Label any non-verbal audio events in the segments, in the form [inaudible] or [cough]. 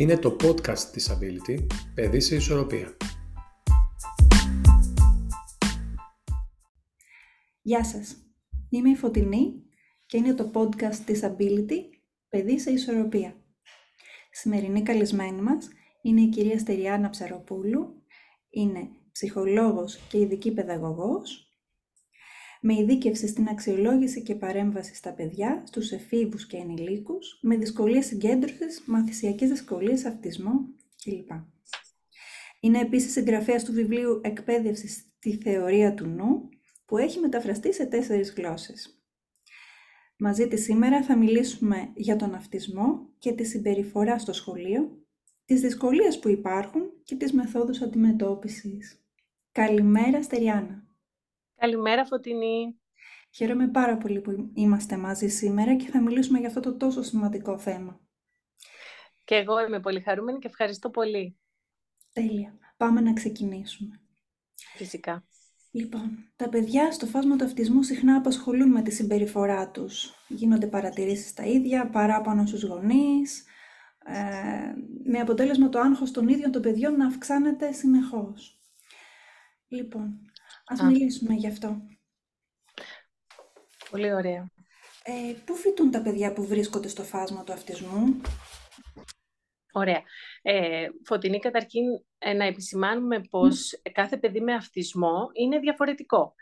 Είναι το podcast της Ability «Παιδί σε ισορροπία». Γεια σας, είμαι η Φωτεινή και είναι το podcast της Ability «Παιδί σε ισορροπία». Σημερινή καλεσμένη μας είναι η κυρία Στεριάνα Ψαροπούλου, είναι ψυχολόγος και ειδική παιδαγωγός, με ειδίκευση στην αξιολόγηση και παρέμβαση στα παιδιά, στους εφήβους και ενηλίκους, με δυσκολίες συγκέντρωσης, μαθησιακές δυσκολίες, αυτισμό κλπ. Είναι επίσης συγγραφέας του βιβλίου «Εκπαίδευση στη θεωρία του νου», που έχει μεταφραστεί σε τέσσερις γλώσσες. Μαζί της σήμερα θα μιλήσουμε για τον αυτισμό και τη συμπεριφορά στο σχολείο, τις δυσκολίες που υπάρχουν και τις μεθόδους αντιμετώπισης. Καλημέρα Στεριάνα. Καλημέρα Φωτεινή. Χαίρομαι πάρα πολύ που είμαστε μαζί σήμερα και θα μιλήσουμε για αυτό το τόσο σημαντικό θέμα. Και εγώ είμαι πολύ χαρούμενη και ευχαριστώ πολύ. Τέλεια. Πάμε να ξεκινήσουμε. Φυσικά. Λοιπόν, τα παιδιά στο φάσμα του αυτισμού συχνά απασχολούν με τη συμπεριφορά τους. Γίνονται παρατηρήσεις στα ίδια, παράπονο στους γονείς, ε, με αποτέλεσμα το άγχος των ίδιων των παιδιών να αυξάνεται συνεχώς. Λοιπόν, Ας μιλήσουμε γι' αυτό. Πολύ ωραία. Ε, πού φοιτούν τα παιδιά που βρίσκονται στο φάσμα του αυτισμού; Ωραία. Ε, Φωτεινή, καταρχήν, ε, να επισημάνουμε πως κάθε παιδί με αυτισμό είναι διαφορετικό.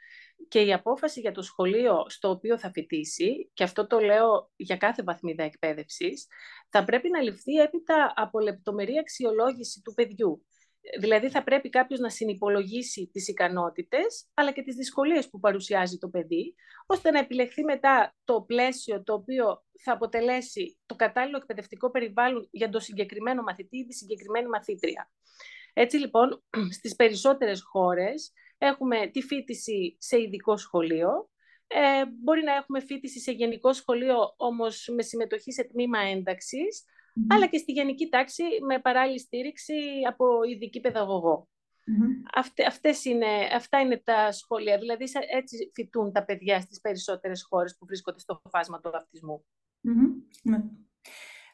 Και η απόφαση για το σχολείο στο οποίο θα φοιτήσει, και αυτό το λέω για κάθε βαθμίδα εκπαίδευσης, θα πρέπει να ληφθεί έπειτα από λεπτομερή αξιολόγηση του παιδιού. Δηλαδή θα πρέπει κάποιος να συνυπολογίσει τις ικανότητες, αλλά και τις δυσκολίες που παρουσιάζει το παιδί, ώστε να επιλεχθεί μετά το πλαίσιο το οποίο θα αποτελέσει το κατάλληλο εκπαιδευτικό περιβάλλον για το συγκεκριμένο μαθητή ή τη συγκεκριμένη μαθήτρια. Έτσι λοιπόν, [clears throat] στις περισσότερες χώρες έχουμε τη φίτηση σε ειδικό σχολείο, ε, μπορεί να έχουμε φίτηση σε γενικό σχολείο, όμως με συμμετοχή σε τμήμα ένταξης, αλλά και στη γενική τάξη με παράλληλη στήριξη από ειδική παιδαγωγό. αυτές είναι, αυτά είναι τα σχόλια. Δηλαδή έτσι φοιτούν τα παιδιά στις περισσότερες χώρες που βρίσκονται στο φάσμα του αυτισμού. Ναι.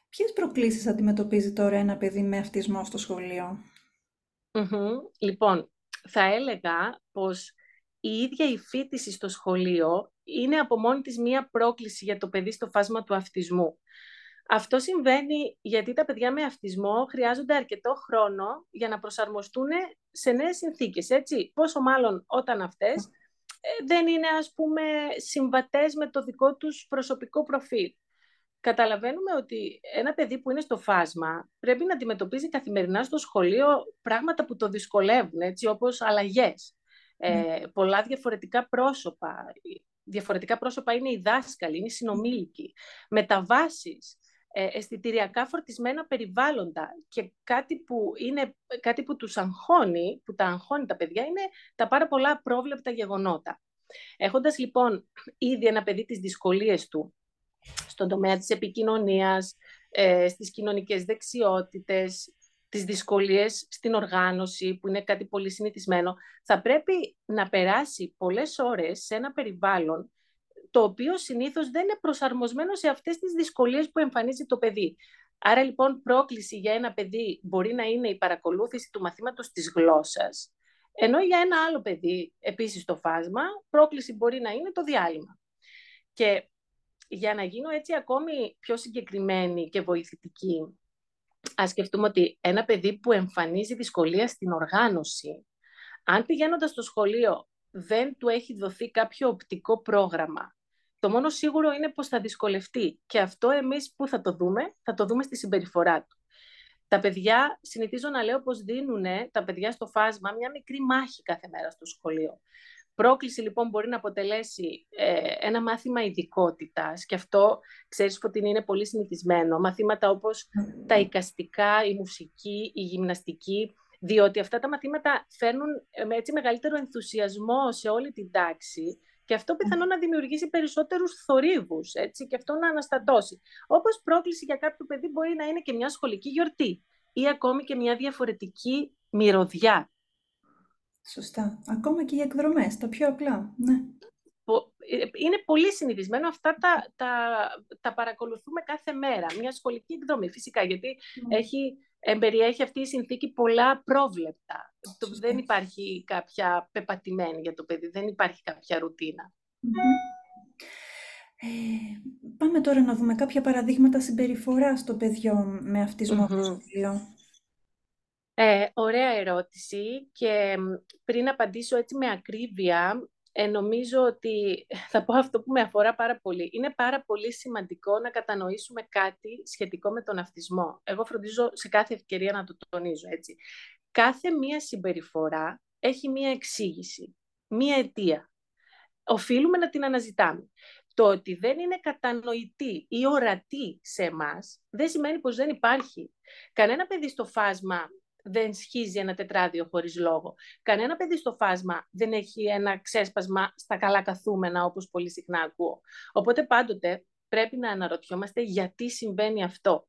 Ποιες προκλήσεις αντιμετωπίζει τώρα ένα παιδί με αυτισμό στο σχολείο; Λοιπόν, θα έλεγα πως η ίδια η φίτηση στο σχολείο είναι από μόνη της μία πρόκληση για το παιδί στο φάσμα του αυτισμού. Αυτό συμβαίνει γιατί τα παιδιά με αυτισμό χρειάζονται αρκετό χρόνο για να προσαρμοστούν σε νέες συνθήκες, έτσι. Πόσο μάλλον όταν αυτές ε, δεν είναι, ας πούμε, συμβατές με το δικό τους προσωπικό προφίλ. Καταλαβαίνουμε ότι ένα παιδί που είναι στο φάσμα πρέπει να αντιμετωπίζει καθημερινά στο σχολείο πράγματα που το δυσκολεύουν, έτσι, όπως αλλαγές. Ε, ναι. πολλά διαφορετικά πρόσωπα. Διαφορετικά πρόσωπα είναι οι δάσκαλοι, είναι οι συνομήλικοι. Μεταβάσεις, ε, αισθητηριακά φορτισμένα περιβάλλοντα και κάτι που, είναι, κάτι που τους αγχώνει, που τα αγχώνει τα παιδιά, είναι τα πάρα πολλά πρόβλεπτα γεγονότα. Έχοντας λοιπόν ήδη ένα παιδί τις δυσκολίες του στον τομέα της επικοινωνίας, ε, στις κοινωνικές δεξιότητες, τις δυσκολίες στην οργάνωση, που είναι κάτι πολύ συνηθισμένο, θα πρέπει να περάσει πολλές ώρες σε ένα περιβάλλον το οποίο συνήθως δεν είναι προσαρμοσμένο σε αυτές τις δυσκολίες που εμφανίζει το παιδί. Άρα λοιπόν πρόκληση για ένα παιδί μπορεί να είναι η παρακολούθηση του μαθήματος της γλώσσας, ενώ για ένα άλλο παιδί, επίσης το φάσμα, πρόκληση μπορεί να είναι το διάλειμμα. Και για να γίνω έτσι ακόμη πιο συγκεκριμένη και βοηθητική, ας σκεφτούμε ότι ένα παιδί που εμφανίζει δυσκολία στην οργάνωση, αν πηγαίνοντας στο σχολείο δεν του έχει δοθεί κάποιο οπτικό πρόγραμμα το μόνο σίγουρο είναι πως θα δυσκολευτεί. Και αυτό εμείς που θα το δούμε, θα το δούμε στη συμπεριφορά του. Τα παιδιά, συνηθίζω να λέω πως δίνουν τα παιδιά στο φάσμα μια μικρή μάχη κάθε μέρα στο σχολείο. Πρόκληση λοιπόν μπορεί να αποτελέσει ε, ένα μάθημα ειδικότητα και αυτό, ξέρεις Φωτεινή, είναι πολύ συνηθισμένο. Μαθήματα όπως τα οικαστικά, η μουσική, η γυμναστική, διότι αυτά τα μαθήματα φέρνουν ε, με έτσι μεγαλύτερο ενθουσιασμό σε όλη την τάξη και αυτό πιθανόν να δημιουργήσει περισσότερους θορύβους και αυτό να αναστατώσει. Όπως πρόκληση για κάποιο παιδί μπορεί να είναι και μια σχολική γιορτή ή ακόμη και μια διαφορετική μυρωδιά. Σωστά. Ακόμα και οι εκδρομές, τα πιο απλά. Ναι. Ε, είναι πολύ συνηθισμένο. Αυτά τα, τα, τα παρακολουθούμε κάθε μέρα. Μια σχολική εκδρομή, φυσικά, γιατί ναι. έχει εμπεριέχει αυτή η συνθήκη πολλά πρόβλεπτα. δεν υπάρχει κάποια πεπατημένη για το παιδί, δεν υπάρχει κάποια Ε, πάμε τώρα να δούμε κάποια παραδείγματα συμπεριφοράς των παιδιών με αυτισμό mm ε, ωραία ερώτηση και πριν απαντήσω έτσι με ακρίβεια, ε, νομίζω ότι [laughs] θα πω αυτό που με αφορά πάρα πολύ. Είναι πάρα πολύ σημαντικό να κατανοήσουμε κάτι σχετικό με τον αυτισμό. Εγώ φροντίζω σε κάθε ευκαιρία να το τονίζω έτσι. Κάθε μία συμπεριφορά έχει μία εξήγηση, μία αιτία. Οφείλουμε να την αναζητάμε. Το ότι δεν είναι κατανοητή ή ορατή σε εμάς δεν σημαίνει πως δεν υπάρχει. Κανένα παιδί στο φάσμα δεν σχίζει ένα τετράδιο χωρίς λόγο. Κανένα παιδί στο φάσμα δεν έχει ένα ξέσπασμα στα καλά καθούμενα, όπως πολύ συχνά ακούω. Οπότε πάντοτε πρέπει να αναρωτιόμαστε γιατί συμβαίνει αυτό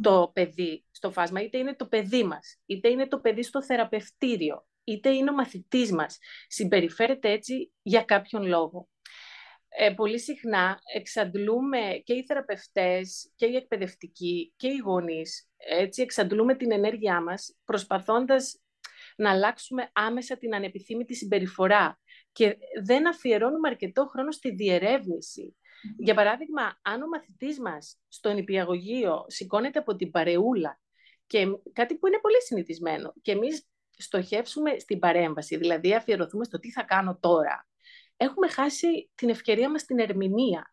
το παιδί στο φάσμα. Είτε είναι το παιδί μας, είτε είναι το παιδί στο θεραπευτήριο, είτε είναι ο μαθητής μας. Συμπεριφέρεται έτσι για κάποιον λόγο ε, πολύ συχνά εξαντλούμε και οι θεραπευτές και οι εκπαιδευτικοί και οι γονείς, έτσι εξαντλούμε την ενέργειά μας προσπαθώντας να αλλάξουμε άμεσα την ανεπιθύμητη συμπεριφορά και δεν αφιερώνουμε αρκετό χρόνο στη διερεύνηση. Για παράδειγμα, αν ο μαθητής μας στο νηπιαγωγείο σηκώνεται από την παρεούλα και κάτι που είναι πολύ συνηθισμένο και εμείς στοχεύσουμε στην παρέμβαση, δηλαδή αφιερωθούμε στο τι θα κάνω τώρα, έχουμε χάσει την ευκαιρία μας στην ερμηνεία.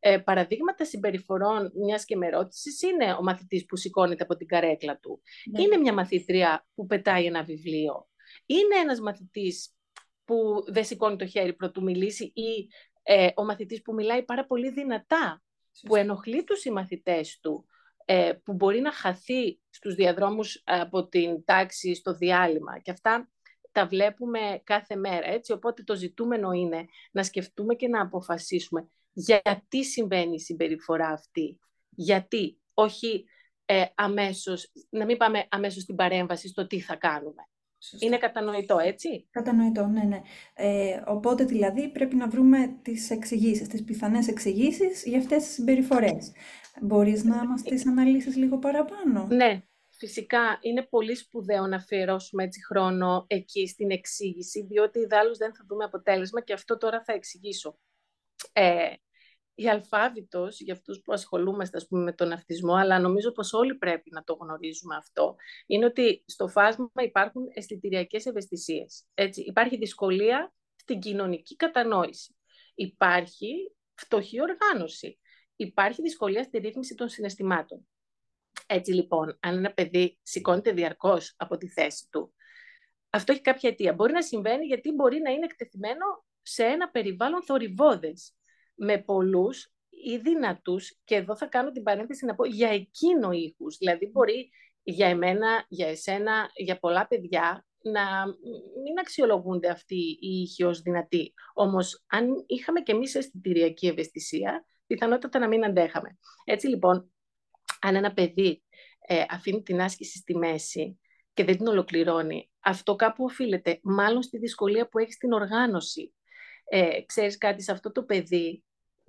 Ε, παραδείγματα συμπεριφορών μιας και με είναι ο μαθητής που σηκώνεται από την καρέκλα του. Ναι. Είναι μια μαθήτρια που πετάει ένα βιβλίο. Είναι ένας μαθητής που δεν σηκώνει το χέρι πρωτού μιλήσει ή ε, ο μαθητής που μιλάει πάρα πολύ δυνατά, που ενοχλεί τους συμμαθητές του, ε, που μπορεί να χαθεί στους διαδρόμους από την τάξη στο διάλειμμα. Και αυτά τα βλέπουμε κάθε μέρα. Έτσι. Οπότε το ζητούμενο είναι να σκεφτούμε και να αποφασίσουμε γιατί συμβαίνει η συμπεριφορά αυτή. Γιατί, όχι ε, αμέσως, να μην πάμε αμέσως στην παρέμβαση στο τι θα κάνουμε. Είναι κατανοητό, έτσι; Κατανοητό, ναι, ναι. Ε, οπότε, δηλαδή, πρέπει να βρούμε τις εξηγήσεις, τις πιθανές εξηγήσεις για αυτές τις συμπεριφορές. Μπορείς να μας τις αναλύσεις λίγο παραπάνω; Ναι, Φυσικά είναι πολύ σπουδαίο να αφιερώσουμε έτσι χρόνο εκεί στην εξήγηση, διότι ιδάλλως δεν θα δούμε αποτέλεσμα και αυτό τώρα θα εξηγήσω. Ε, η αλφάβητος, για αυτούς που ασχολούμαστε ας πούμε, με τον αυτισμό, αλλά νομίζω πως όλοι πρέπει να το γνωρίζουμε αυτό, είναι ότι στο φάσμα υπάρχουν αισθητηριακές ευαισθησίες. Έτσι, υπάρχει δυσκολία στην κοινωνική κατανόηση. Υπάρχει φτωχή οργάνωση. Υπάρχει δυσκολία στη ρύθμιση των συναισθημάτων. Έτσι λοιπόν, αν ένα παιδί σηκώνεται διαρκώς από τη θέση του, αυτό έχει κάποια αιτία. Μπορεί να συμβαίνει γιατί μπορεί να είναι εκτεθειμένο σε ένα περιβάλλον θορυβόδες, με πολλούς ή δυνατούς, και εδώ θα κάνω την παρένθεση να πω, για εκείνο ήχους. Δηλαδή μπορεί για εμένα, για εσένα, για πολλά παιδιά, να μην αξιολογούνται αυτοί οι ήχοι ως δυνατοί. Όμως, αν είχαμε και εμείς αισθητηριακή ευαισθησία, πιθανότατα να μην αντέχαμε. Έτσι λοιπόν, αν ένα παιδί ε, αφήνει την άσκηση στη μέση και δεν την ολοκληρώνει, αυτό κάπου οφείλεται μάλλον στη δυσκολία που έχει στην οργάνωση. Ε, ξέρεις κάτι, σε αυτό το παιδί,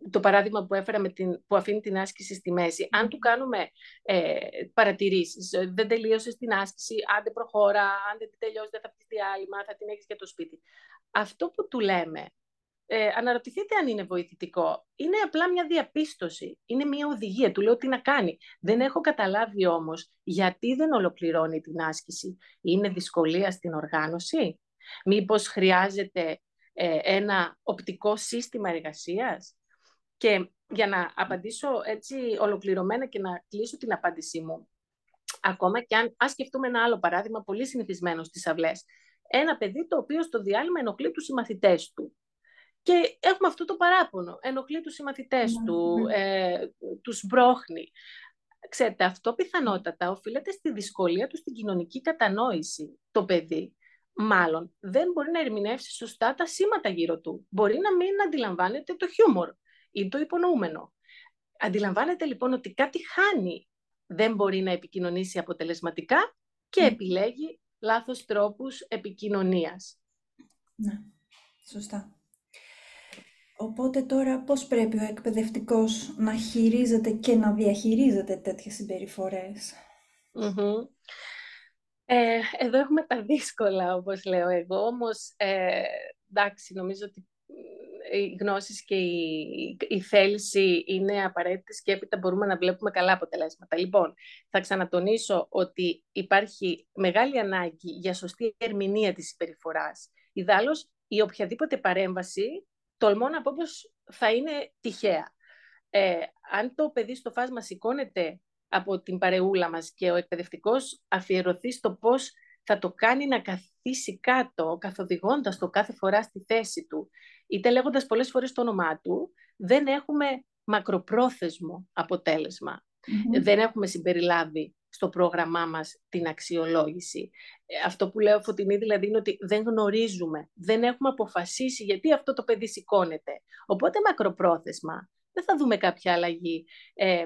το παράδειγμα που έφερα με την, που αφήνει την άσκηση στη μέση, αν του κάνουμε ε, παρατηρήσεις, ε, δεν τελείωσες την άσκηση, αν δεν προχώρα, αν δεν τελειώσεις δεν θα πεις διάλειμμα, θα την έχεις για το σπίτι. Αυτό που του λέμε ε, αναρωτηθείτε αν είναι βοηθητικό. Είναι απλά μια διαπίστωση. Είναι μια οδηγία. Του λέω τι να κάνει. Δεν έχω καταλάβει όμως γιατί δεν ολοκληρώνει την άσκηση. Είναι δυσκολία στην οργάνωση; Μήπως χρειάζεται ε, ένα οπτικό σύστημα εργασίας; Και για να απαντήσω έτσι ολοκληρωμένα και να κλείσω την απάντησή μου, ακόμα και αν ας σκεφτούμε ένα άλλο παράδειγμα πολύ συνηθισμένο στις αυλές, ένα παιδί το οποίο στο διάλειμμα ενοχλεί τους συμμαθητές του. Και έχουμε αυτό το παράπονο. Ενοχλεί τους συμμαθητές ναι, του, ναι. ε, τους μπρόχνει. Ξέρετε, αυτό πιθανότατα οφείλεται στη δυσκολία του στην κοινωνική κατανόηση το παιδί. Μάλλον δεν μπορεί να ερμηνεύσει σωστά τα σήματα γύρω του. Μπορεί να μην αντιλαμβάνεται το χιούμορ ή το υπονοούμενο. Αντιλαμβάνεται λοιπόν ότι κάτι χάνει. Δεν μπορεί να επικοινωνήσει αποτελεσματικά και επιλέγει λάθος τρόπους επικοινωνίας. Ναι, σωστά. Οπότε τώρα πώς πρέπει ο εκπαιδευτικός να χειρίζεται και να διαχειρίζεται τέτοιες συμπεριφορές; Ε, εδώ έχουμε τα δύσκολα, όπως λέω εγώ, όμως ε, εντάξει, νομίζω ότι οι γνώσεις και η, η θέληση είναι απαραίτητες και έπειτα μπορούμε να βλέπουμε καλά αποτελέσματα. Λοιπόν, θα ξανατονίσω ότι υπάρχει μεγάλη ανάγκη για σωστή ερμηνεία της συμπεριφοράς. Ιδάλλως, η οποιαδήποτε παρέμβαση, τολμώ να πω πως θα είναι τυχαία. Ε, αν το παιδί στο φάσμα σηκώνεται από την παρεούλα μας και ο εκπαιδευτικός αφιερωθεί στο πώς θα το κάνει να καθίσει κάτω, καθοδηγώντας το κάθε φορά στη θέση του, είτε λέγοντας πολλές φορές το όνομά του, δεν έχουμε μακροπρόθεσμο Δεν έχουμε συμπεριλάβει στο πρόγραμμά μας την αξιολόγηση. Ε, αυτό που λέω Φωτεινή δηλαδή είναι ότι δεν γνωρίζουμε, δεν έχουμε αποφασίσει γιατί αυτό το παιδί σηκώνεται. Οπότε μακροπρόθεσμα δεν θα δούμε κάποια αλλαγή. Ε,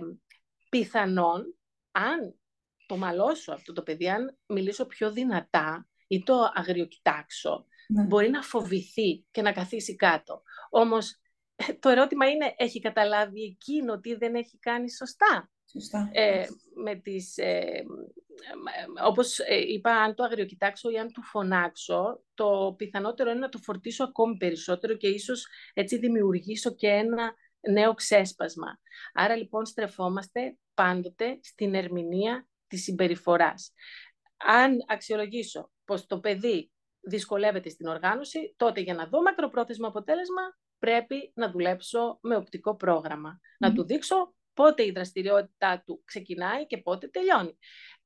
πιθανόν, αν το μαλώσω αυτό το παιδί, αν μιλήσω πιο δυνατά ή το αγριοκοιτάξω, ναι. μπορεί να φοβηθεί και να καθίσει κάτω. Όμως το ερώτημα είναι, έχει καταλάβει εκείνο τι δεν έχει κάνει σωστά; Σωστά. Ε, με τις, ε, όπως ε, είπα, αν το αγριοκοιτάξω ή αν του φωνάξω, το πιθανότερο είναι να το φορτίσω ακόμη περισσότερο και ίσως έτσι δημιουργήσω και ένα νέο ξέσπασμα. Άρα λοιπόν στρεφόμαστε πάντοτε στην ερμηνεία της συμπεριφοράς. Αν αξιολογήσω πως το παιδί δυσκολεύεται στην οργάνωση, τότε για να δω μακροπρόθεσμο αποτέλεσμα πρέπει να δουλέψω με οπτικό πρόγραμμα. Να του δείξω πότε η δραστηριότητά του ξεκινάει και πότε τελειώνει.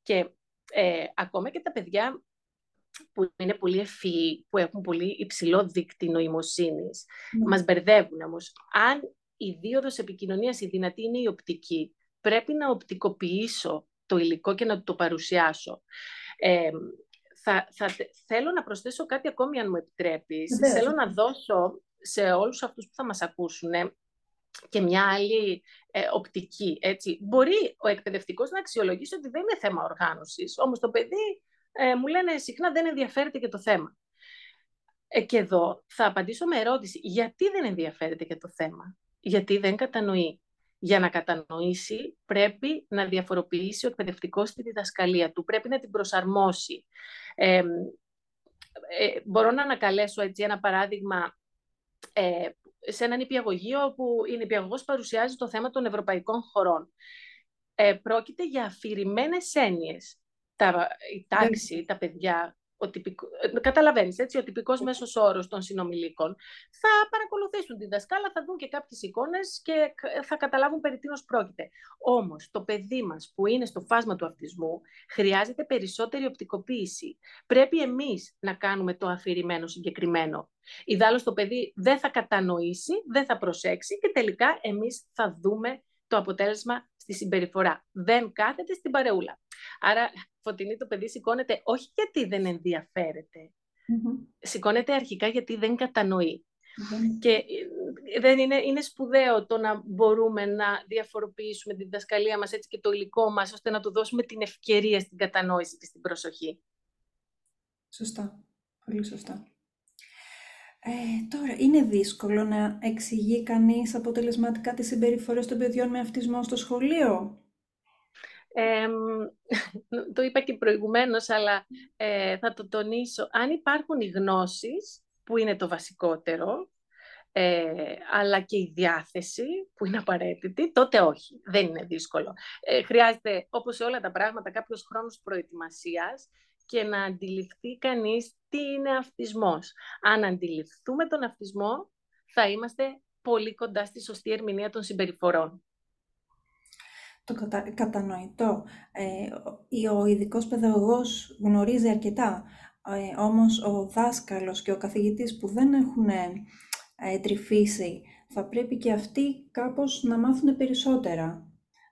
Και ε, ακόμα και τα παιδιά που είναι πολύ ευφυοί, που έχουν πολύ υψηλό δίκτυο νοημοσύνης, mm. μας μπερδεύουν όμως. Αν η δίωδος επικοινωνίας η δυνατή είναι η οπτική, πρέπει να οπτικοποιήσω το υλικό και να το παρουσιάσω. Ε, θα, θα, θέλω να προσθέσω κάτι ακόμη, αν μου επιτρέπεις. Θέλω να δώσω σε όλους αυτούς που θα μας ακούσουν και μια άλλη ε, οπτική. Έτσι. Μπορεί ο εκπαιδευτικός να αξιολογήσει ότι δεν είναι θέμα οργάνωσης, όμως το παιδί ε, μου λένε συχνά δεν ενδιαφέρεται και το θέμα. Ε, και εδώ θα απαντήσω με ερώτηση. Γιατί δεν ενδιαφέρεται και το θέμα; Γιατί δεν κατανοεί. Για να κατανοήσει πρέπει να διαφοροποιήσει ο εκπαιδευτικός τη διδασκαλία του. Πρέπει να την προσαρμόσει. Ε, μπορώ να ανακαλέσω έτσι ένα παράδειγμα ε, σε έναν υπηαγωγείο όπου η νηπιαγωγός παρουσιάζει το θέμα των ευρωπαϊκών χωρών. Ε, πρόκειται για αφηρημένες έννοιες. Τα, η τάξη, τα παιδιά, ο τυπικό, ε, καταλαβαίνεις, έτσι, ο τυπικός μέσος όρος των συνομιλίκων, θα παρακολουθήσουν την δασκάλα, θα δουν και κάποιες εικόνες και θα καταλάβουν περί τίνος πρόκειται. Όμως, το παιδί μας που είναι στο φάσμα του αυτισμού χρειάζεται περισσότερη οπτικοποίηση. Πρέπει εμείς να κάνουμε το αφηρημένο συγκεκριμένο. Ιδάλλως το παιδί δεν θα κατανοήσει, δεν θα προσέξει και τελικά εμείς θα δούμε το αποτέλεσμα στη συμπεριφορά. Δεν κάθεται στην παρεούλα. Άρα, Φωτεινή, το παιδί σηκώνεται όχι γιατί δεν ενδιαφέρεται. Σηκώνεται αρχικά γιατί δεν κατανοεί. Και ε, δεν είναι, είναι σπουδαίο το να μπορούμε να διαφοροποιήσουμε τη διδασκαλία μας έτσι και το υλικό μας, ώστε να του δώσουμε την ευκαιρία στην κατανόηση και στην προσοχή. Σωστά. Πολύ σωστά. Ε, τώρα, είναι δύσκολο να εξηγεί κανείς αποτελεσματικά τις συμπεριφορές των παιδιών με αυτισμό στο σχολείο; Ε, [laughs] το είπα και προηγουμένως, αλλά ε, θα το τονίσω. Αν υπάρχουν οι γνώσεις, που είναι το βασικότερο, ε, αλλά και η διάθεση, που είναι απαραίτητη, τότε όχι. Δεν είναι δύσκολο. Ε, χρειάζεται, όπως σε όλα τα πράγματα, κάποιος χρόνος προετοιμασίας και να αντιληφθεί κανείς τι είναι αυτισμός. Αν αντιληφθούμε τον αυτισμό, θα είμαστε πολύ κοντά στη σωστή ερμηνεία των συμπεριφορών. Το κατα... κατανοητό. Ε, ο ειδικός παιδαγωγός γνωρίζει αρκετά, ε, όμως ο δάσκαλος και ο καθηγητής που δεν έχουν ε, τρυφήσει, θα πρέπει και αυτοί κάπως να μάθουν περισσότερα.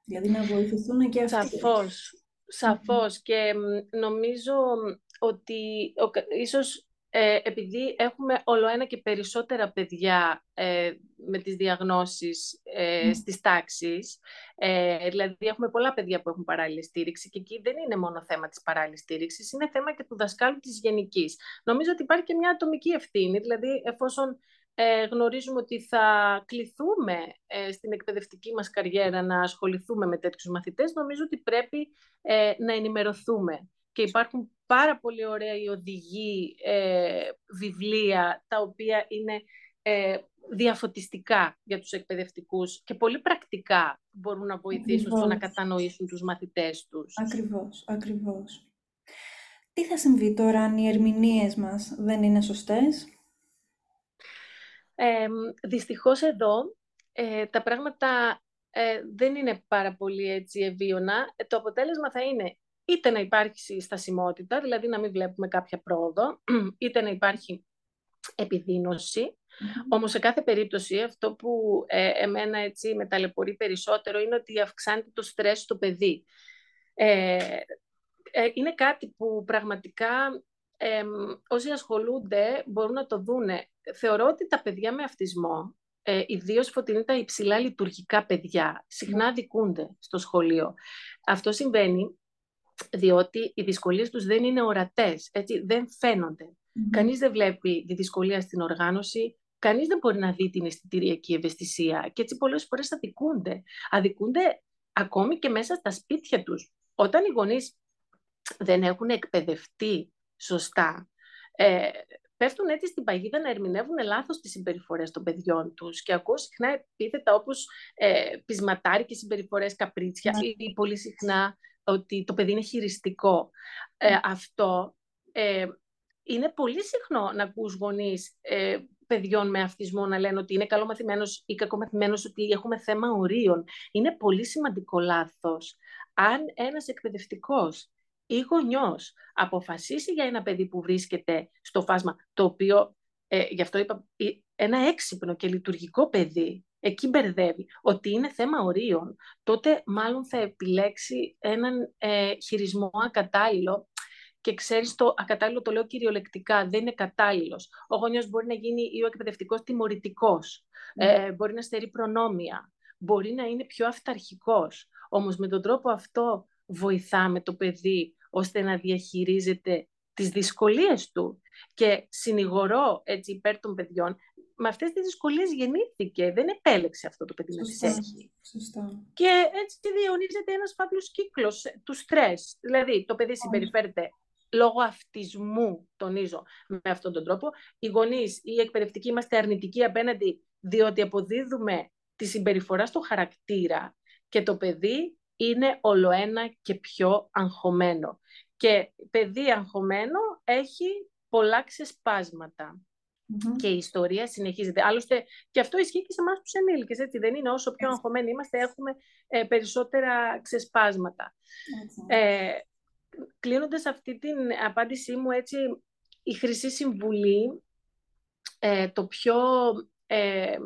Δηλαδή να βοηθηθούν και αυτοί. Σαφώς. Σαφώς και νομίζω ότι ίσως ε, επειδή έχουμε όλο ένα και περισσότερα παιδιά ε, με τις διαγνώσεις ε, στις τάξεις, ε, δηλαδή έχουμε πολλά παιδιά που έχουν παράλληλη στήριξη και εκεί δεν είναι μόνο θέμα της παράλληλης στήριξης, είναι θέμα και του δασκάλου της γενικής. Νομίζω ότι υπάρχει και μια ατομική ευθύνη, δηλαδή εφόσον ε, γνωρίζουμε ότι θα κληθούμε ε, στην εκπαιδευτική μας καριέρα να ασχοληθούμε με τέτοιους μαθητές, νομίζω ότι πρέπει ε, να ενημερωθούμε. Και υπάρχουν πάρα πολύ ωραία οι οδηγοί βιβλία, τα οποία είναι διαφωτιστικά για τους εκπαιδευτικούς και πολύ πρακτικά μπορούν να βοηθήσουν στο να κατανοήσουν τους μαθητές τους. Ακριβώς, ακριβώς. Τι θα συμβεί τώρα αν οι ερμηνείες μας δεν είναι σωστές; Ε, δυστυχώς εδώ ε, τα πράγματα ε, δεν είναι πάρα πολύ έτσι ευίωνα. Ε, το αποτέλεσμα θα είναι είτε να υπάρχει στασιμότητα, δηλαδή να μην βλέπουμε κάποια πρόοδο, [clears throat] είτε να υπάρχει επιδείνωση. Όμως σε κάθε περίπτωση αυτό που ε, εμένα έτσι με ταλαιπωρεί περισσότερο είναι ότι αυξάνεται το στρες στο παιδί. Ε, είναι κάτι που πραγματικά ε, όσοι ασχολούνται μπορούν να το δούνε. Θεωρώ ότι τα παιδιά με αυτισμό, ε, ιδίως φωτεινή τα υψηλά λειτουργικά παιδιά, συχνά δικούνται στο σχολείο. Αυτό συμβαίνει διότι οι δυσκολίες τους δεν είναι ορατές, έτσι, δεν φαίνονται. Κανείς δεν βλέπει τη δυσκολία στην οργάνωση, κανείς δεν μπορεί να δει την αισθητηριακή ευαισθησία και έτσι πολλές φορές αδικούνται. Αδικούνται ακόμη και μέσα στα σπίτια τους. Όταν οι γονείς δεν έχουν εκπαιδευτεί σωστά, ε, πέφτουν έτσι στην παγίδα να ερμηνεύουν λάθος τις συμπεριφορές των παιδιών τους και ακούω συχνά επίθετα όπως ε, πεισματάρικες συμπεριφορές, καπρίτσια ναι. ή πολύ συχνά ότι το παιδί είναι χειριστικό. Ε, ναι. αυτό ε, είναι πολύ συχνό να ακούς γονείς ε, παιδιών με αυτισμό να λένε ότι είναι καλό μαθημένος ή κακό μαθημένος, ότι έχουμε θέμα ορίων. Είναι πολύ σημαντικό λάθος. Αν ένας εκπαιδευτικός ή γονιός αποφασίσει για ένα παιδί που βρίσκεται στο φάσμα, το οποίο, ε, γι' αυτό είπα, ένα έξυπνο και λειτουργικό παιδί, εκεί μπερδεύει, ότι είναι θέμα ορίων, τότε μάλλον θα επιλέξει έναν ε, χειρισμό ακατάλληλο και ξέρεις το ακατάλληλο το λέω κυριολεκτικά, δεν είναι κατάλληλος. Ο γονιός μπορεί να γίνει ή ο εκπαιδευτικός τιμωρητικός, ναι. ε, μπορεί να στερεί προνόμια, μπορεί να είναι πιο αυταρχικός. Όμως με τον τρόπο αυτό βοηθάμε το παιδί ώστε να διαχειρίζεται τις δυσκολίες του και συνηγορώ έτσι υπέρ των παιδιών με αυτές τις δυσκολίες γεννήθηκε, δεν επέλεξε αυτό το παιδί να τις έχει. Σωστά. Και έτσι διαιωνίζεται ένας φαύλος κύκλος του στρες. Δηλαδή το παιδί συμπεριφέρεται λόγω αυτισμού, τονίζω, με αυτόν τον τρόπο. Οι γονείς ή οι εκπαιδευτικοί είμαστε αρνητικοί απέναντι διότι αποδίδουμε τη συμπεριφορά στο χαρακτήρα και το παιδί είναι ολοένα και πιο αγχωμένο. Και παιδί αγχωμένο έχει πολλά Και η ιστορία συνεχίζεται. Άλλωστε, και αυτό ισχύει και σε εμάς τους ενήλικες. Έτσι δεν είναι. Όσο πιο αγχωμένοι είμαστε, έχουμε ε, περισσότερα ξεσπάσματα. Ε, Κλείνοντας αυτή την απάντησή μου, έτσι, η Χρυσή Συμβουλή, ε, το πιο ε,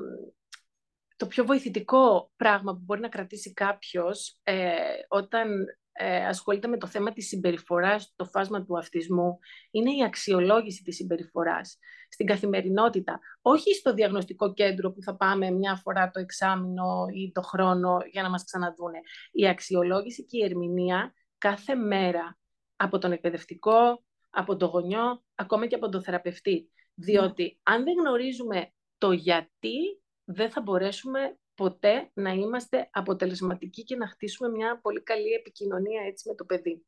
το πιο βοηθητικό πράγμα που μπορεί να κρατήσει κάποιος ε, όταν ε, ασχολείται με το θέμα της συμπεριφοράς, το φάσμα του αυτισμού, είναι η αξιολόγηση της συμπεριφοράς στην καθημερινότητα. Όχι στο διαγνωστικό κέντρο που θα πάμε μια φορά το εξάμεινο ή το χρόνο για να μας ξαναδούνε. Η αξιολόγηση και η ερμηνεία κάθε μέρα από τον εκπαιδευτικό, από τον γονιό, ακόμα και από τον θεραπευτή. Διότι αν δεν γνωρίζουμε το γιατί δεν θα μπορέσουμε ποτέ να είμαστε αποτελεσματικοί και να χτίσουμε μια πολύ καλή επικοινωνία έτσι με το παιδί.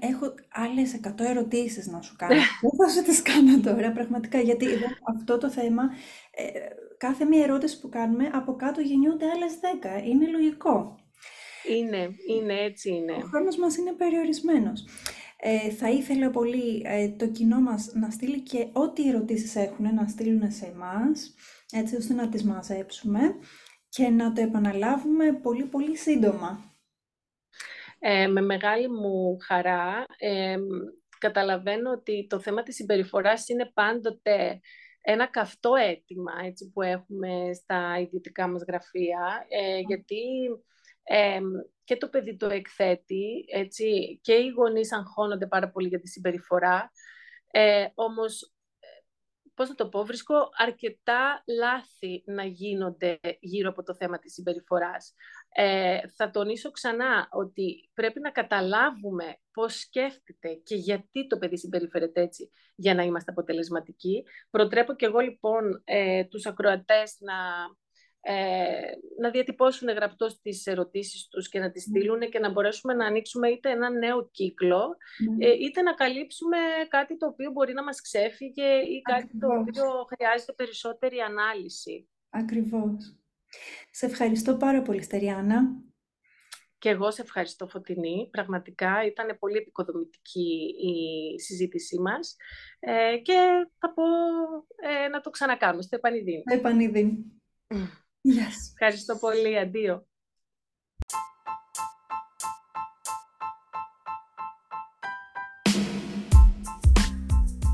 έχω άλλες 100 ερωτήσεις να σου κάνω. [laughs] Δεν θα σου τις κάνω τώρα, πραγματικά, γιατί αυτό το θέμα, ε, κάθε μία ερώτηση που κάνουμε, από κάτω γεννιούνται άλλες 10. Είναι λογικό. Είναι, είναι, έτσι είναι. Ο χρόνος μας είναι περιορισμένος. Ε, θα ήθελα πολύ ε, το κοινό μας να στείλει και ό,τι ερωτήσεις έχουν να στείλουν σε εμάς, έτσι ώστε να τις μαζέψουμε και να το επαναλάβουμε πολύ πολύ σύντομα. Ε, με μεγάλη μου χαρά ε, καταλαβαίνω ότι το θέμα της συμπεριφοράς είναι πάντοτε ένα καυτό αίτημα έτσι, που έχουμε στα ιδιωτικά μας γραφεία, γιατί και το παιδί το εκθέτει, έτσι, και οι γονείς αγχώνονται πάρα πολύ για τη συμπεριφορά. Ε, όμως, ε, πώς να το πω, βρίσκω αρκετά λάθη να γίνονται γύρω από το θέμα της συμπεριφοράς. Ε, θα τονίσω ξανά ότι πρέπει να καταλάβουμε πώς σκέφτεται και γιατί το παιδί συμπεριφέρεται έτσι για να είμαστε αποτελεσματικοί. Προτρέπω και εγώ λοιπόν ε, τους ακροατές να ε, να διατυπώσουν γραπτός τις ερωτήσεις τους και να τις ναι. στείλουν και να μπορέσουμε να ανοίξουμε είτε ένα νέο κύκλο, ναι. ε, είτε να καλύψουμε κάτι το οποίο μπορεί να μας ξέφυγε ή κάτι το οποίο χρειάζεται περισσότερη ανάλυση. Ακριβώς. Σε ευχαριστώ πάρα πολύ, Στεριάνα. Και εγώ σε ευχαριστώ, Φωτεινή. Πραγματικά ήταν πολύ επικοδομητική η συζήτησή μας ε, και θα πω ε, να το ξανακάνουμε στο επανειδήν. Στο επανειδήν. Yes. Ευχαριστώ πολύ. Αντίο.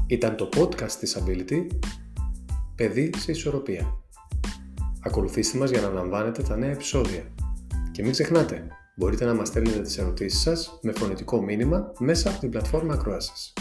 Ήταν το podcast της Ability «Παιδί σε ισορροπία». Ακολουθήστε μας για να λαμβάνετε τα νέα επεισόδια. Και μην ξεχνάτε, μπορείτε να μας στέλνετε τις ερωτήσεις σας με φωνητικό μήνυμα μέσα από την πλατφόρμα ακροάσης.